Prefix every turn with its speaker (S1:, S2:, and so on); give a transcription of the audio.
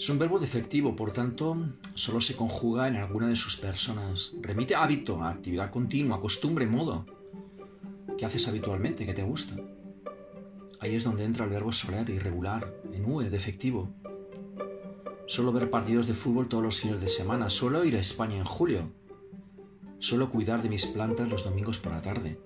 S1: Es un verbo defectivo, por tanto, solo se conjuga en alguna de sus personas. Remite a hábito, a actividad continua, costumbre, modo. ¿Qué haces habitualmente? ¿Qué te gusta? Ahí es donde entra el verbo soler, irregular, en UE, defectivo. Solo ver partidos de fútbol todos los fines de semana. Solo ir a España en julio. Solo cuidar de mis plantas los domingos por la tarde.